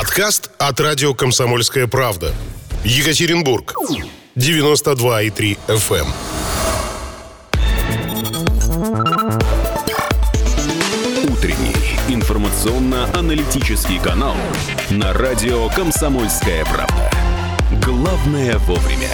Подкаст от радио «Комсомольская правда». Екатеринбург. 92,3 FM. Утренний информационно-аналитический канал на радио «Комсомольская правда». Главное вовремя.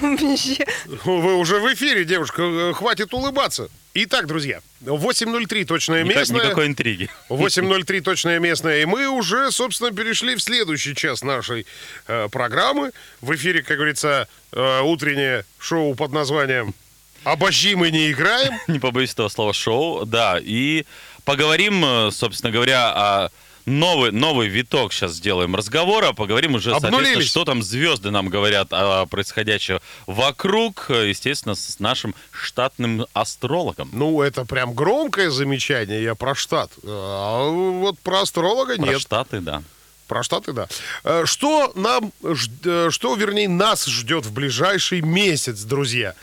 Вы уже в эфире, девушка. Хватит улыбаться. Итак, друзья, 8.03 точное Никак- местное. никакой интриги. 8.03 точное местное. И мы уже, собственно, перешли в следующий час нашей э, программы. В эфире, как говорится, э, утреннее шоу под названием «Обожди, мы не играем». Не побоюсь этого слова шоу, да. И поговорим, э, собственно говоря, о новый, новый виток сейчас сделаем разговора. Поговорим уже, соответственно, что там звезды нам говорят о происходящем вокруг, естественно, с нашим штатным астрологом. Ну, это прям громкое замечание, я про штат. А вот про астролога Про нет. штаты, да. Про штаты, да. Э, Что нам, э, что, вернее, нас ждет в ближайший месяц, друзья?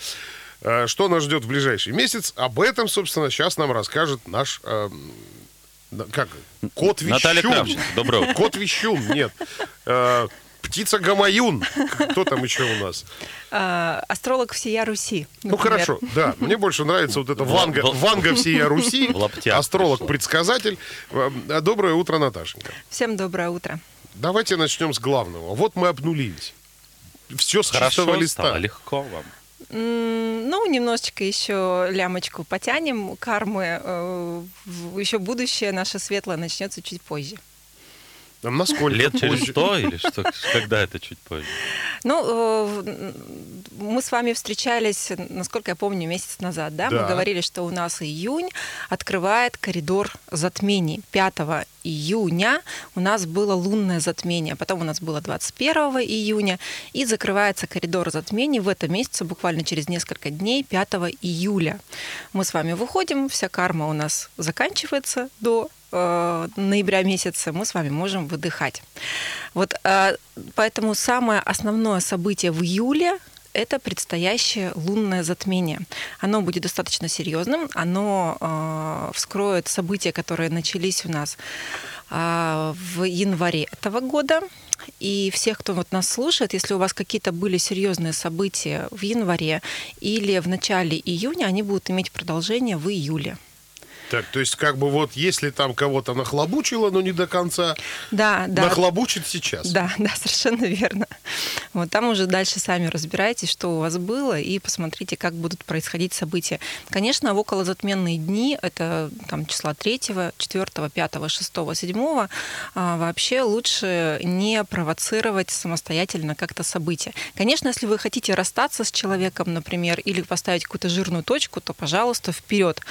Э, Что нас ждет в ближайший месяц? Об этом, собственно, сейчас нам расскажет наш, эм, как, кот Вещун. Наталья Кравченко, доброе утро. Кот Вещун, нет. Э, Птица Гамаюн. Кто там еще у нас? А, астролог всея Руси. Ну например. хорошо, да. Мне больше нравится вот это Ванга, Ванга всея Руси, астролог-предсказатель. Э, Доброе утро, Наташенька. Всем доброе утро. Давайте начнем с главного. Вот мы обнулились. Все с чистого Хорошо листа. стало, легко вам. Ну, немножечко еще лямочку потянем кармы. э, Еще будущее наше светлое начнется чуть позже. А Насколько Лет через сто или что? Когда это чуть позже? Ну, э, мы с вами встречались, насколько я помню, месяц назад, да? Да. Мы говорили, что у нас июнь открывает коридор затмений. 5 июня у нас было лунное затмение, потом у нас было 21 июня, и закрывается коридор затмений в этом месяце, буквально через несколько дней, 5 июля. Мы с вами выходим, вся карма у нас заканчивается до э, ноября месяца, мы с вами можем выдыхать. Вот э, поэтому самое основное событие в июле это предстоящее лунное затмение. Оно будет достаточно серьезным, оно э, вскроет события, которые начались у нас э, в январе этого года. И всех, кто вот нас слушает, если у вас какие-то были серьезные события в январе или в начале июня, они будут иметь продолжение в июле. Так, то есть, как бы вот, если там кого-то нахлобучило, но не до конца, Да, да. нахлобучит сейчас. Да, да, совершенно верно. Вот там уже дальше сами разбирайтесь, что у вас было, и посмотрите, как будут происходить события. Конечно, в околозатменные дни, это там числа 3, 4, 5, 6, 7, вообще лучше не провоцировать самостоятельно как-то события. Конечно, если вы хотите расстаться с человеком, например, или поставить какую-то жирную точку, то, пожалуйста, вперед.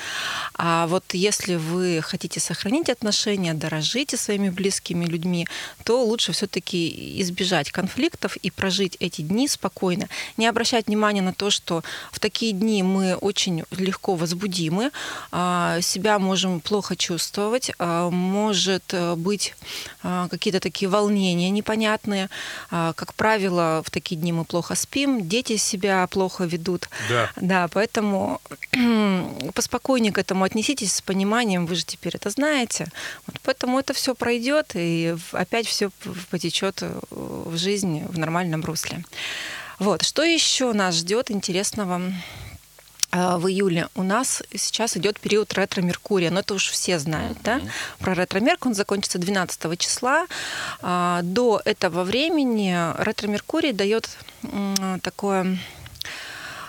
А вот если вы хотите сохранить отношения, дорожите своими близкими людьми, то лучше все-таки избежать конфликтов и прожить эти дни спокойно. Не обращать внимания на то, что в такие дни мы очень легко возбудимы, а, себя можем плохо чувствовать, а, может э, быть а, какие-то такие волнения непонятные. Как правило, в такие дни мы плохо спим, дети себя плохо ведут. Да. Да, поэтому поспокойнее к этому отнеситесь с пониманием, вы же теперь это знаете. Вот поэтому это все пройдет, и опять все потечет э, в жизнь в нормальном русле. Вот, что еще нас ждет интересного? э, В июле у нас сейчас идет период ретро-меркурия, но это уж все знают, да? Про ретро-мерк он закончится 12 числа. А, До этого времени ретро-меркурий дает такое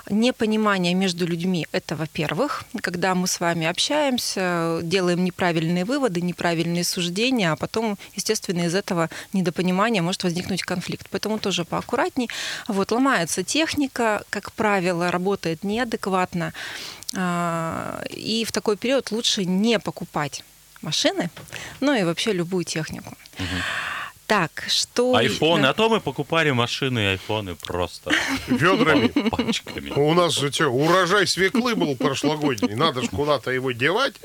непонимание между людьми. Это, во-первых, когда мы с вами общаемся, делаем неправильные выводы, неправильные суждения, а потом, естественно, из этого недопонимания может возникнуть конфликт. Поэтому тоже поаккуратней. Вот, ломается техника, как правило, работает неадекватно. А, И в такой период лучше не покупать машины, ну и вообще любую технику. Так, что... Айфоны, а то мы покупали машины и айфоны просто Ведрами. пачками. У нас же что, урожай свеклы был прошлогодний. Надо же куда-то его девать.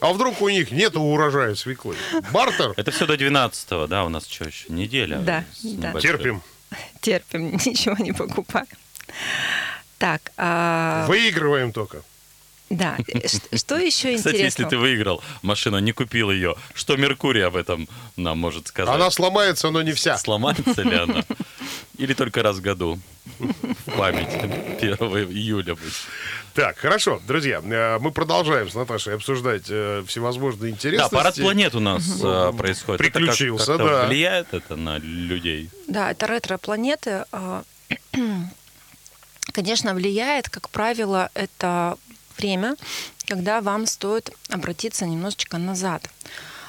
А вдруг у них нет урожая свеклы? Бартер? Это все до 12 да, у нас что еще, неделя? Да, да. Терпим. терпим, ничего не покупаем. Так, а, Выигрываем только. Да. Э, Что еще Кстати, если интересно? ты выиграл машину, не купил ее, что Меркурий об этом нам может сказать? Она сломается, но не вся. Сломается ли она? Или только раз в году? В память. 1 июля будет. Так, хорошо, друзья, э, мы продолжаем с Наташей обсуждать э, всевозможные Да, интересности. парад планет у нас происходит. Это как- Приключился, да. Влияет это на людей? Да, это ретро-планеты. а, Конечно, влияет, как правило, это время, когда вам стоит обратиться немножечко назад,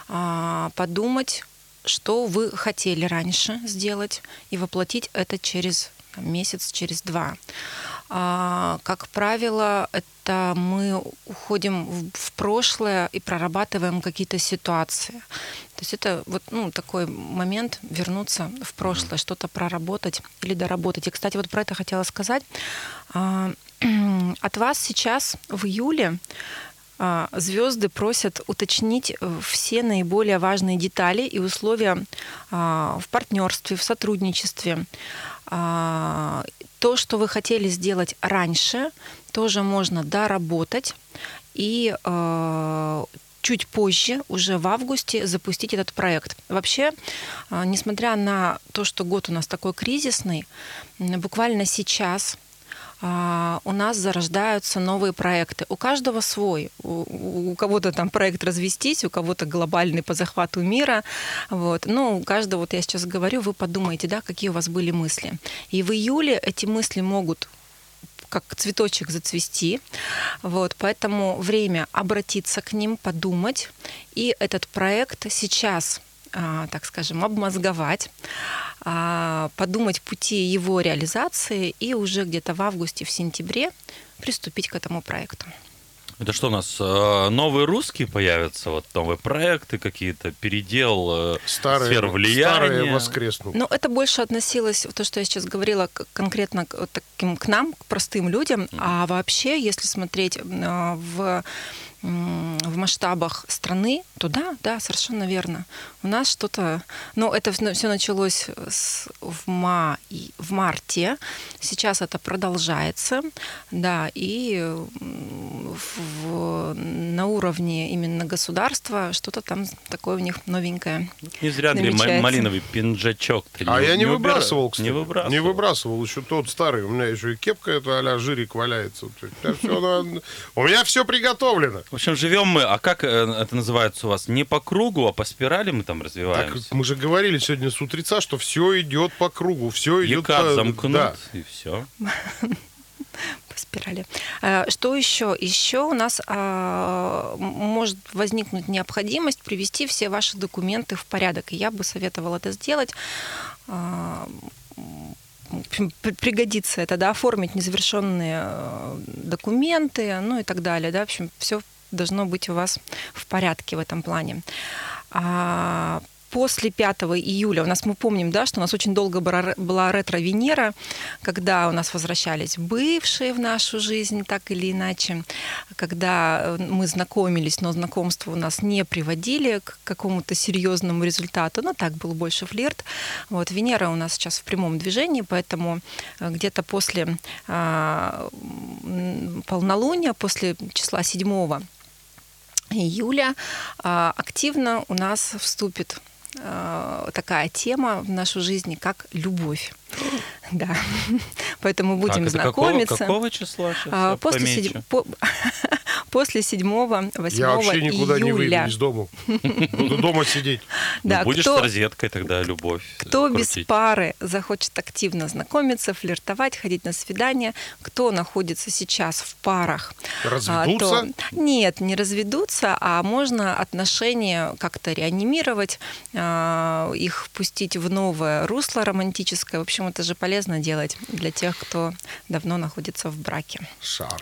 а, подумать, что вы хотели раньше сделать, и воплотить это через месяц, через два. А, Как правило, это мы уходим в- прошлое и прорабатываем какие-то ситуации. То есть это вот ну, такой момент вернуться в прошлое, что-то проработать или доработать. И, кстати, вот про это хотела сказать. А, От вас сейчас в июле звезды просят уточнить э, все наиболее важные детали и условия а, в партнерстве, в сотрудничестве. А, То, что вы хотели сделать раньше, тоже можно доработать и чуть позже, уже в августе, запустить этот проект. Вообще, а, несмотря на то, что год у нас такой кризисный, буквально сейчас а, у нас зарождаются новые проекты. У каждого свой. У, у кого-то там проект развестись, у кого-то глобальный по захвату мира. Вот. Ну, у каждого, вот я сейчас говорю, вы подумаете, да, какие у вас были мысли. И в июле эти мысли могут как цветочек зацвести. Вот, поэтому время обратиться к ним, подумать. И этот проект сейчас, а, так скажем, обмозговать, а, подумать пути его реализации и уже где-то в августе, в сентябре приступить к этому проекту. Это что у нас, э, новые русские появятся, вот новые проекты какие-то, передел э, Старые, сфер влияния? старые воскреснут. Но это больше относилось, то, что я сейчас говорила, конкретно к, таким, к нам, к простым людям. А вообще, если смотреть в, в масштабах страны, то да, да, совершенно верно. У нас что-то... Но это все началось с, в, ма, и- в марте. Сейчас это продолжается. Да, и на уровне именно государства что-то там такое у них новенькое. Не зря, намечается. малиновый пинджачок-то А я не, убира- выбрасывал, кстати. Не выбрасывал. Не выбрасывал. Еще тот старый. У меня еще и кепка эта а-ля жирик валяется. Есть У меня все приготовлено. В общем, живем мы, а как э, это называется у вас? Не по кругу, а по спирали мы там развиваемся? мы же говорили сегодня с утреца, что все идет по кругу, все идет по... замкнут, и все. По спирали. Э, Что еще? Еще у нас а, может возникнуть необходимость привести все ваши документы в порядок. И я бы советовала это сделать. А, в пригодится это, да, оформить незавершенные э, документы, ну и так далее, да, в общем, все должно быть у вас в порядке в этом плане. А, После 5 июля у нас, мы помним, да, что у нас очень долго была ретро-Венера, когда у нас возвращались бывшие в нашу жизнь, так или иначе, когда э, мы знакомились, но знакомства у нас не приводили к какому-то серьезному результату, но так был больше флирт. Вот Венера у нас сейчас в прямом движении, поэтому э, где-то после а, полнолуния, после числа 7 июля а, активно у нас вступит такая тема в нашу жизнь, как любовь. Да. Поэтому будем Так, это какого, знакомиться. какого числа сейчас? А, После, помечу. седь- по- после 7-8 Я вообще никуда не выйду июля. из дома. Буду дома сидеть. Ну, Да, будешь кто- с розеткой тогда, любовь. Кто без пары захочет активно знакомиться, флиртовать, ходить на свидания, кто находится сейчас в парах, а, Разведутся? то- нет, не разведутся, а можно отношения как-то реанимировать, а, их пустить в новое русло романтическое. В общем, это же полезно делать для тех, кто давно находится в браке. Шарман.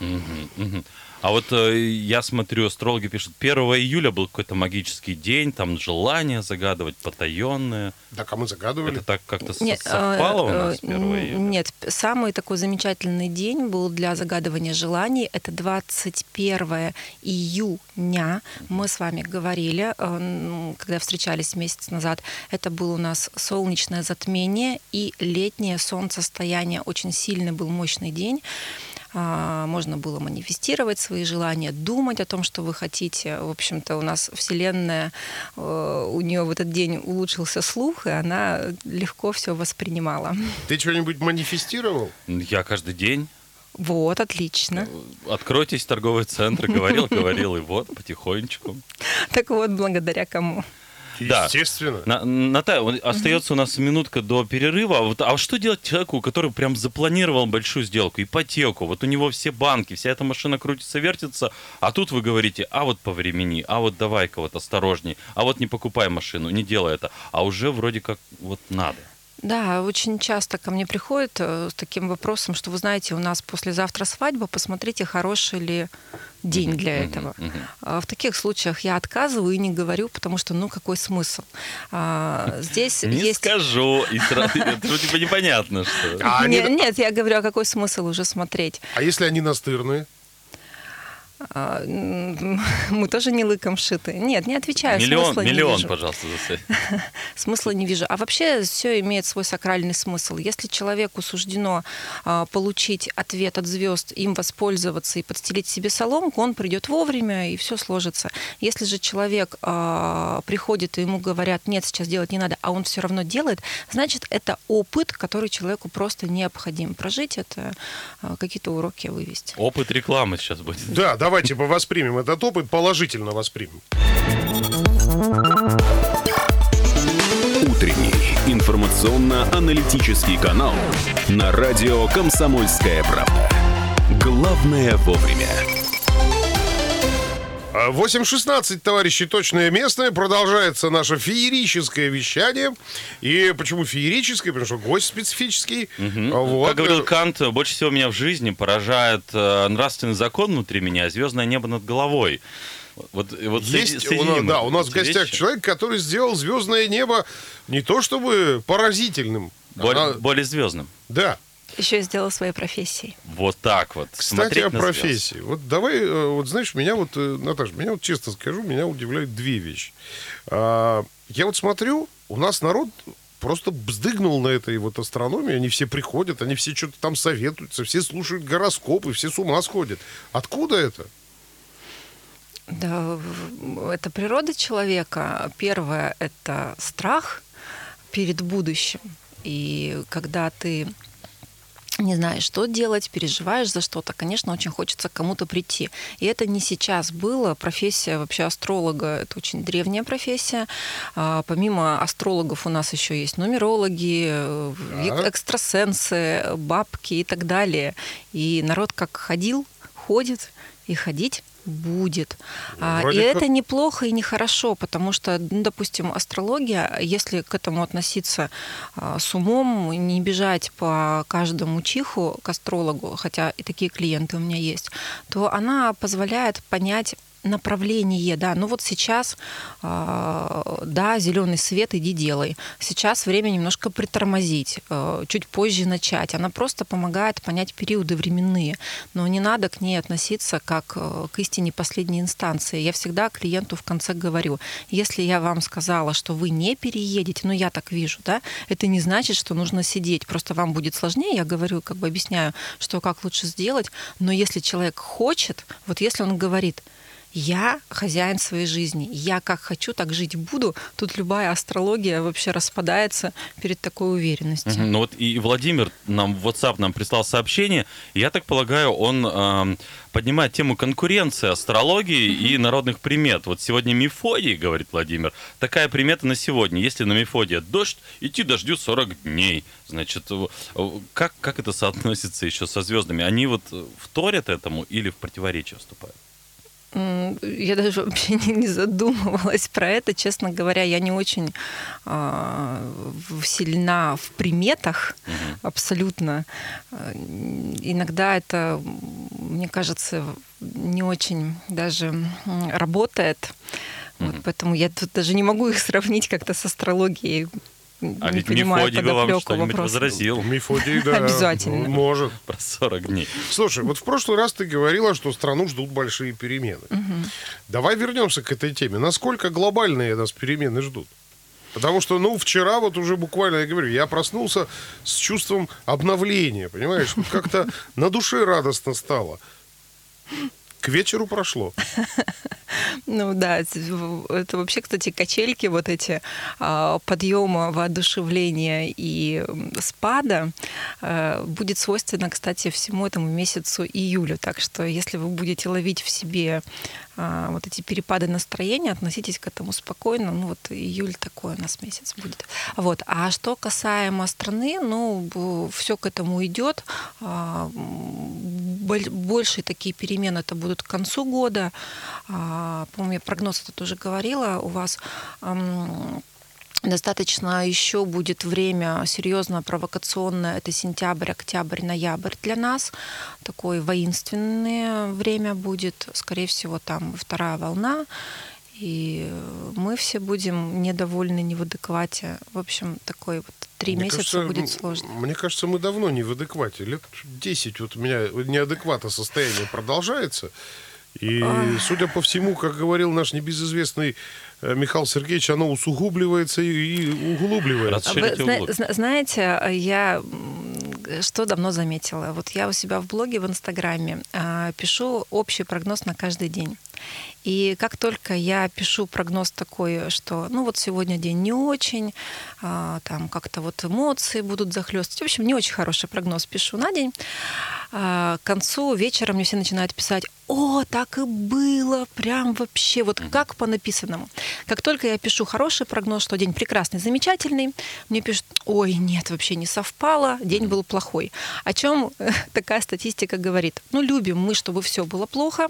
Мгм, мгм. А вот э, я смотрю, астрологи пишут, 1 июля был какой-то магический день, там желания загадывать, потаенные. Так, а мы загадывали. Это так как-то Нет, совпало у э, нас э, 1 июля? Нет, самый такой замечательный день был для загадывания желаний. Это 21 июня. Мы с вами говорили, э, когда встречались месяц назад. Это было у нас солнечное затмение и летнее солнцестояние. Очень сильный был мощный день. А, можно было манифестировать свои желания, думать о том, что вы хотите. В общем-то, у нас Вселенная, э, у нее в этот день улучшился слух, и она легко все воспринимала. Ты что-нибудь манифестировал? Я каждый день Вот, отлично. Откройтесь торговый центр, говорил, говорил, и вот потихонечку. Так вот, благодаря кому? Да. Естественно. На, Наталья, остается у нас минутка до перерыва. Вот, а что делать человеку, который прям запланировал большую сделку, ипотеку? Вот у него все банки, вся эта машина крутится, вертится, а тут вы говорите, а вот по времени, а вот давай-ка вот осторожней, а вот не покупай машину, не делай это. А уже вроде как вот надо. Да, очень часто ко мне приходят э, с таким вопросом, что вы знаете, у нас послезавтра свадьба, посмотрите, хороший ли день для этого. А В таких случаях я отказываю и не говорю, потому что, ну, какой смысл? А, Здесь Не есть... скажу. И сразу, это же типа непонятно, что. А Нет, я говорю, а какой смысл уже смотреть? А если они настырные? А, Мы тоже не лыком шиты. Нет, не отвечаю. Миллион, смысла не миллион, вижу. пожалуйста, за. Смысла не вижу. А вообще все имеет свой сакральный смысл. Если человеку суждено а, получить ответ от звезд, им воспользоваться и подстелить себе соломку, он придет вовремя и все сложится. Если же человек а, приходит и ему говорят, нет, сейчас делать не надо, а он все равно делает, значит, это опыт, который человеку просто необходим. Прожить это, какие-то уроки вывести. Опыт рекламы сейчас будет. Да, давайте воспримем этот опыт, положительно воспримем. Утренний информационно-аналитический канал на радио «Комсомольская правда». Главное вовремя. А, 8.16, товарищи, точное место. Продолжается наше феерическое вещание. И почему феерическое? Потому что гость специфический. А, Вот. Как говорил Кант, больше всего меня в жизни поражает э, нравственный закон внутри меня, звездное небо над головой. Вот, вот Есть, у нас, да, у нас в гостях вещи. человек, который сделал звездное небо не то чтобы поразительным. Более, а- более звездным. да. Еще и сделал своей профессией. Вот так вот. Кстати, Смотреть о профессии. Вот давай, э, вот знаешь, меня вот, э, Наташа, меня вот честно скажу, меня удивляют две вещи. А, Я вот смотрю, у нас народ просто бздыгнул на этой вот астрономии, они все приходят, они все что-то там советуются, все слушают гороскопы, все с ума сходят. Откуда это? Да, это природа человека. Первое – это страх перед будущим. И когда ты не знаешь, что делать, переживаешь за что-то, конечно, очень хочется к кому-то прийти. И это не сейчас было. Профессия вообще астролога – это очень древняя профессия. А, Помимо астрологов у нас еще есть нумерологи, э, Так. экстрасенсы, бабки и так далее. И народ как ходил, ходит и ходить будет. А, И Вроде как- это неплохо и нехорошо, потому что, ну, допустим, астрология, если к этому относиться а, с умом, не бежать по каждому чиху к астрологу, хотя и такие клиенты у меня есть, то она позволяет понять направление, да, ну вот сейчас, а, да, зеленый свет, иди делай. Сейчас время немножко притормозить, э, чуть позже начать. Она просто помогает понять периоды временные, но не надо к ней относиться как э, к истине последней инстанции. Я всегда клиенту в конце говорю, если я вам сказала, что вы не переедете, ну я так вижу, да, это не значит, что нужно сидеть, просто вам будет сложнее, я говорю, как бы объясняю, что как лучше сделать, но если человек хочет, вот если он говорит, я хозяин своей жизни. Я как хочу, так жить буду. Тут любая астрология вообще распадается перед такой уверенностью. Мгм. Ну вот и Владимир нам в WhatsApp нам прислал сообщение. Я так полагаю, он эм, поднимает тему конкуренции астрологии и народных примет. Вот сегодня Мефодий, говорит Владимир, такая примета на сегодня. Если на Мефодия дождь, идти дождю 40 дней. Значит, э, э, как, как это соотносится еще со звездами? Они вот э, вторят этому или в противоречие вступают? Я даже вообще не задумывалась про это. Честно говоря, я не очень в- сильна в приметах абсолютно. А, Иногда это, мне кажется, не очень даже работает. Вот поэтому я тут даже не могу их сравнить как-то с астрологией. А не ведь понимаю Мефодий бы вам что-нибудь возразил Мефодий, да. Обязательно. Может. про 40 дней. Слушай, вот в прошлый раз ты говорила, что страну ждут большие перемены. Давай вернемся к этой теме. Насколько глобальные нас перемены ждут? Потому что, ну, вчера вот уже буквально, я говорю, я проснулся с чувством обновления, понимаешь? Как-то на душе радостно стало. К вечеру прошло. Ну да, это вообще, кстати, качельки вот эти а, подъема, воодушевления и спада э, будет свойственно, кстати, всему этому месяцу июлю. Так что если вы будете ловить в себе а, вот эти перепады настроения, относитесь к этому спокойно. Ну вот июль такой у нас месяц будет. Вот. А что касаемо страны, ну все к этому идет. Большие такие перемены это будут к концу года. А, По-моему, я прогноз это тоже говорила. У вас Достаточно еще будет время серьезно провокационное. Это сентябрь, октябрь, ноябрь для нас. Такое воинственное время будет. Скорее всего, там вторая волна. И мы все будем недовольны, не в адеквате. В общем, такой вот три Мне месяца кажется, будет сложно. Мне кажется, мы давно не в адеквате. Лет 10 вот у меня неадеквата состояние продолжается. И, судя по всему, как говорил наш небезызвестный э, Михаил Сергеевич, оно усугубливается и, углубливается. А Вы зна- знаете, я что давно заметила? Вот я у себя в блоге в Инстаграме а, пишу общий прогноз на каждый день. И как только я пишу прогноз такой, что ну вот сегодня день не очень, а, там как-то вот эмоции будут захлестывать. В общем, не очень хороший прогноз пишу на день. А, к концу вечера мне все начинают писать, о, так и было, прям вообще, вот как по написанному. Как только я пишу хороший прогноз, что день прекрасный, замечательный, мне пишут, ой, нет, вообще не совпало, день был плохой. О чем такая статистика говорит? Ну, любим мы, чтобы все было плохо,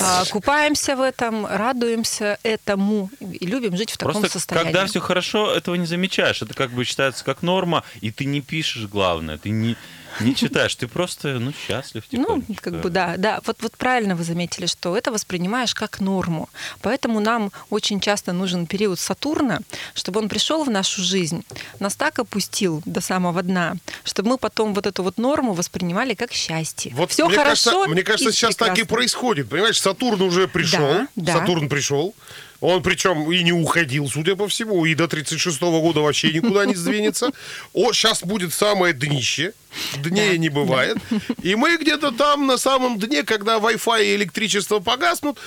а, купаемся в этом, радуемся этому и любим жить в таком Просто состоянии. когда все хорошо, этого не замечаешь. Это как бы считается как норма, и ты не пишешь, главное, ты не, не читаешь, ты просто, ну, счастлив. Ну, как бы да, да. Вот, вот правильно вы заметили, что это воспринимаешь как норму. Поэтому нам очень часто нужен период Сатурна, чтобы он пришел в нашу жизнь, нас так опустил до самого дна, чтобы мы потом вот эту вот норму воспринимали как счастье. Вот Все мне хорошо. кажется, мне кажется, и сейчас так и прекрасно. происходит. Понимаешь, Сатурн уже пришел. Да, да. Сатурн пришел. Он причем и не уходил, судя по всему, и до 36 года вообще никуда не сдвинется. О, сейчас будет самое днище. Днее Да, не бывает. И мы где-то там на самом дне, когда Wi-Fi и электричество погаснут,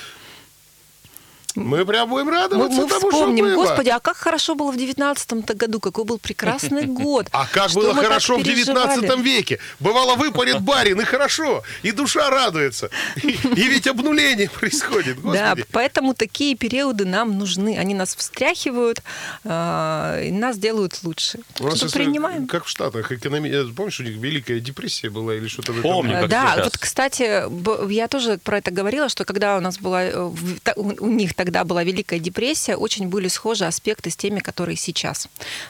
мы прям будем Мы, радоваться мы тому, что вспомним, было. господи, а как хорошо было в девятнадцатом-то году, какой был прекрасный год. А как Что было мы хорошо в переживали. 19 веке. Бывало, выпарит барин, и хорошо, и душа радуется. И, и ведь обнуление происходит, Да, господи. поэтому такие периоды нам нужны. Они нас встряхивают, а, и нас делают лучше. Что принимаем. Как в Штатах, экономи... э, помнишь, у них Великая депрессия была или что-то в этом Помню, да, вот, кстати, я тоже про это говорила, что когда у нас была, э, у них тогда была Великая депрессия, очень были схожи аспекты с теми, которые сейчас.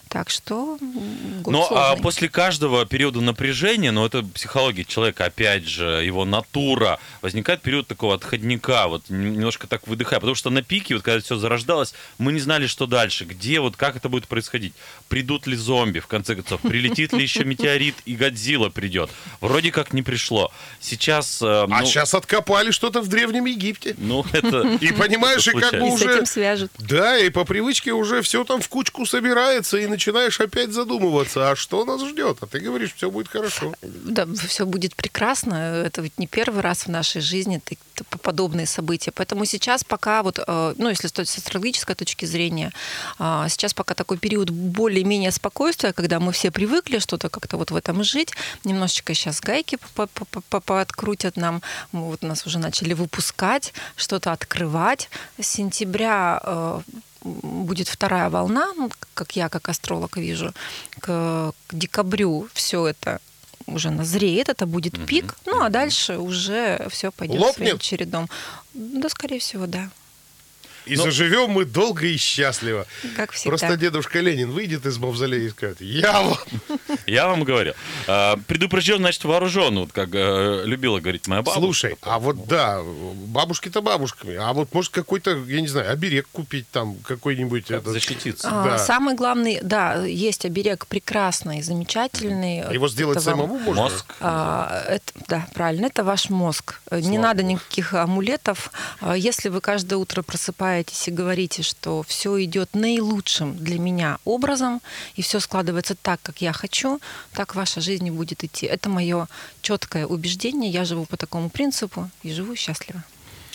Так что Но а после каждого периода напряжения, ну это психология человека, опять же, его натура, возникает период такого отходника, вот немножко так выдыхая, потому что на пике, вот когда все зарождалось, мы не знали, что дальше, где, вот как это будет происходить, придут ли зомби, в конце концов, прилетит ли еще метеорит и Годзилла придет. Вроде как не пришло. Сейчас, э, А ну, сейчас откопали что-то в Древнем Египте. ну это... И понимаешь, и как бы И с уже... этим свяжут. Да, и по привычке уже все там в кучку собирается, и начинаешь опять задумываться, а что нас ждет? А ты говоришь, все будет хорошо. Да, все будет прекрасно. Это ведь не первый раз в нашей жизни ты- ты- подобные события. Поэтому сейчас пока вот, э, ну, если с с астрологической точки зрения, а, сейчас пока такой период более-менее спокойствия, когда мы все привыкли что-то как-то вот в этом жить, немножечко сейчас гайки по- по- по- по- пооткрутят нам, вот нас уже начали выпускать, что-то открывать. Сентября э, будет вторая волна, ну, как я как астролог вижу, к, к декабрю все это уже назреет, это будет пик, ну а дальше уже все пойдет Лопнет? своим чередом. Да, скорее всего, да. И Ну- заживем мы долго и счастливо. Как всегда. Просто дедушка Ленин выйдет из мавзолея и скажет, я вот Я вам говорю. А, Предупрежден, значит, вооружен, вот как э, любила говорить моя бабушка. Слушай, а вот да, бабушки-то бабушками, а вот может какой-то, я не знаю, оберег купить там, какой-нибудь... Как этот- защититься. А, да. Самый главный, да, есть оберег прекрасный, замечательный. Его сделать Это вам- самому можно? Мозг. А, это, да, правильно, это ваш мозг. Не Слава надо богу. никаких амулетов. А, Если вы каждое утро просыпаетесь улыбаетесь и говорите, что все идет наилучшим для меня образом, и все складывается так, как я хочу, так ваша жизнь и будет идти. Это мое четкое убеждение. Я живу по такому принципу и живу счастливо.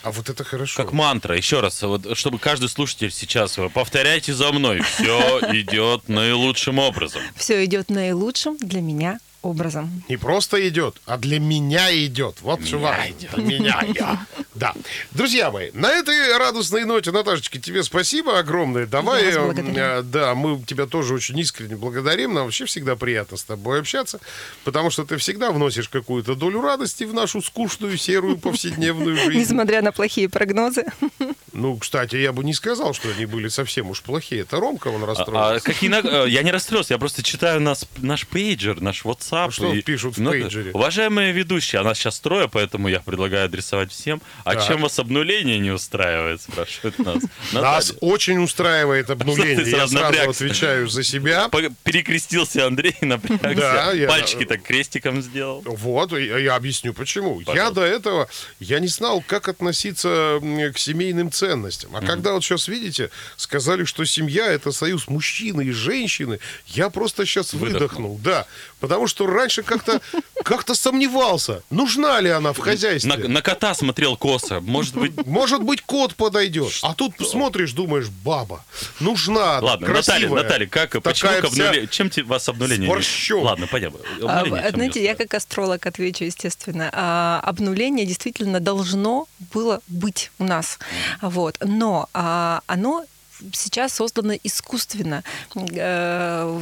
А вот это хорошо. Как мантра, еще раз, вот, чтобы каждый слушатель сейчас, вы повторяйте за мной, все идет наилучшим образом. Все идет наилучшим для меня образом. Не просто идет, а для меня идет. Вот Меня что важно. идет. Для меня я. Да. Друзья мои, на этой радостной ноте, Наташечка, тебе спасибо огромное. Давай, Я вас э, э, да, мы тебя тоже очень искренне благодарим. Нам вообще всегда приятно с тобой общаться, потому что ты всегда вносишь какую-то долю радости в нашу скучную, серую, повседневную жизнь. Несмотря на плохие прогнозы. Ну, кстати, я бы не сказал, что они были совсем уж плохие. Это Ромка, он А, расстроился. а какие на- э, Я не расстроился, я просто читаю нас, наш пейджер, наш WhatsApp. А что и пишут в много- пейджере? Уважаемые ведущие, а нас сейчас трое, поэтому я предлагаю адресовать всем. А Так. чем вас обнуление не устраивает, спрашивает нас. Нас очень устраивает обнуление. Я сразу отвечаю за себя. Перекрестился Андрей, напрягся. Да, Пальчики так крестиком сделал. Вот, я объясню почему. Я до этого, я не знал, как относиться к семейным ценностям. А когда вот сейчас, видите, сказали, что семья – это союз мужчины и женщины, я просто сейчас. Выдохнул. Да, потому что раньше как-то как сомневался, нужна ли она в хозяйстве. На, на кота смотрел косо. Может быть, Может быть, кот подойдет. А тут смотришь, думаешь, баба, нужна, Ладно, красивая. Наталья, Наталья, как, почему к обнуле- чем вас обнуление с не- борщом. Ладно, понятно. А, Знаете, я как астролог отвечу, естественно. А, Обнуление действительно должно было быть у нас. Вот. Но а, оно сейчас создано искусственно. Э,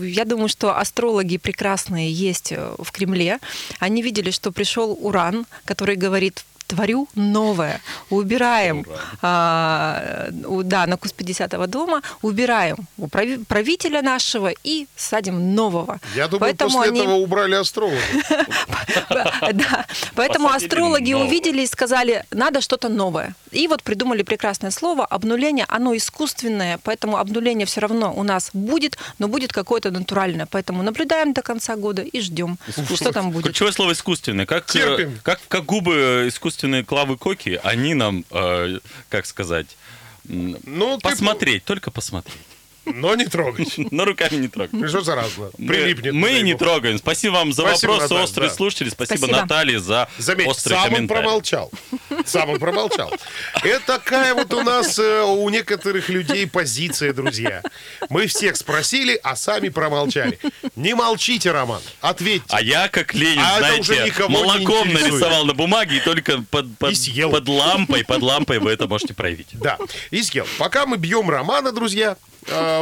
Я думаю, что астрологи прекрасные есть э, в Кремле. Они видели, что пришел Уран, который говорит творю новое, убираем, а, да, на кус 50 дома, убираем правителя нашего и садим нового. Я думаю, Поэтому после они- этого убрали астролога. да. Поэтому астрологи увидели и сказали, надо что-то новое. И вот придумали прекрасное слово обнуление, оно искусственное, поэтому обнуление все равно у нас будет, но будет какое-то натуральное. Поэтому наблюдаем до конца года и ждем, что там будет. Ключевое слово искусственное. Как, э, как, как губы искусственные Клавы Коки, они нам, э, как сказать, Ну, ты посмотреть, только посмотреть. Но не трогать. Но руками не трогать. Что заразно? Мы, Прилипнет. мы не трогаем. Спасибо вам за вопросы, острые слушатели. Спасибо. Наталье, за острый сам он промолчал. Сам он промолчал. Это такая вот у нас, э, у некоторых людей позиция, друзья. Мы всех спросили, а сами промолчали. Не молчите, Роман, ответьте. А я, как Ленин, А знаете, молоком нарисовал на бумаге, и только под, под, И съел. под лампой, под лампой вы это можете проявить. Да, и съел. Пока мы бьем Романа, друзья,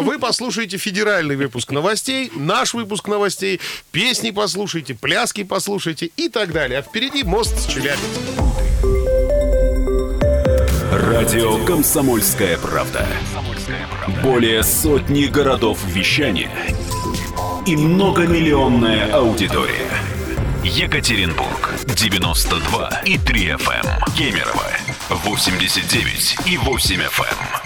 вы послушаете федеральный выпуск новостей, наш выпуск новостей, песни послушайте, пляски послушайте и так далее. А впереди мост с Челябинском. Радио «Комсомольская правда». Более сотни городов вещания и многомиллионная аудитория. Екатеринбург 92 и 3 FM. Кемерово 89 и 8 FM.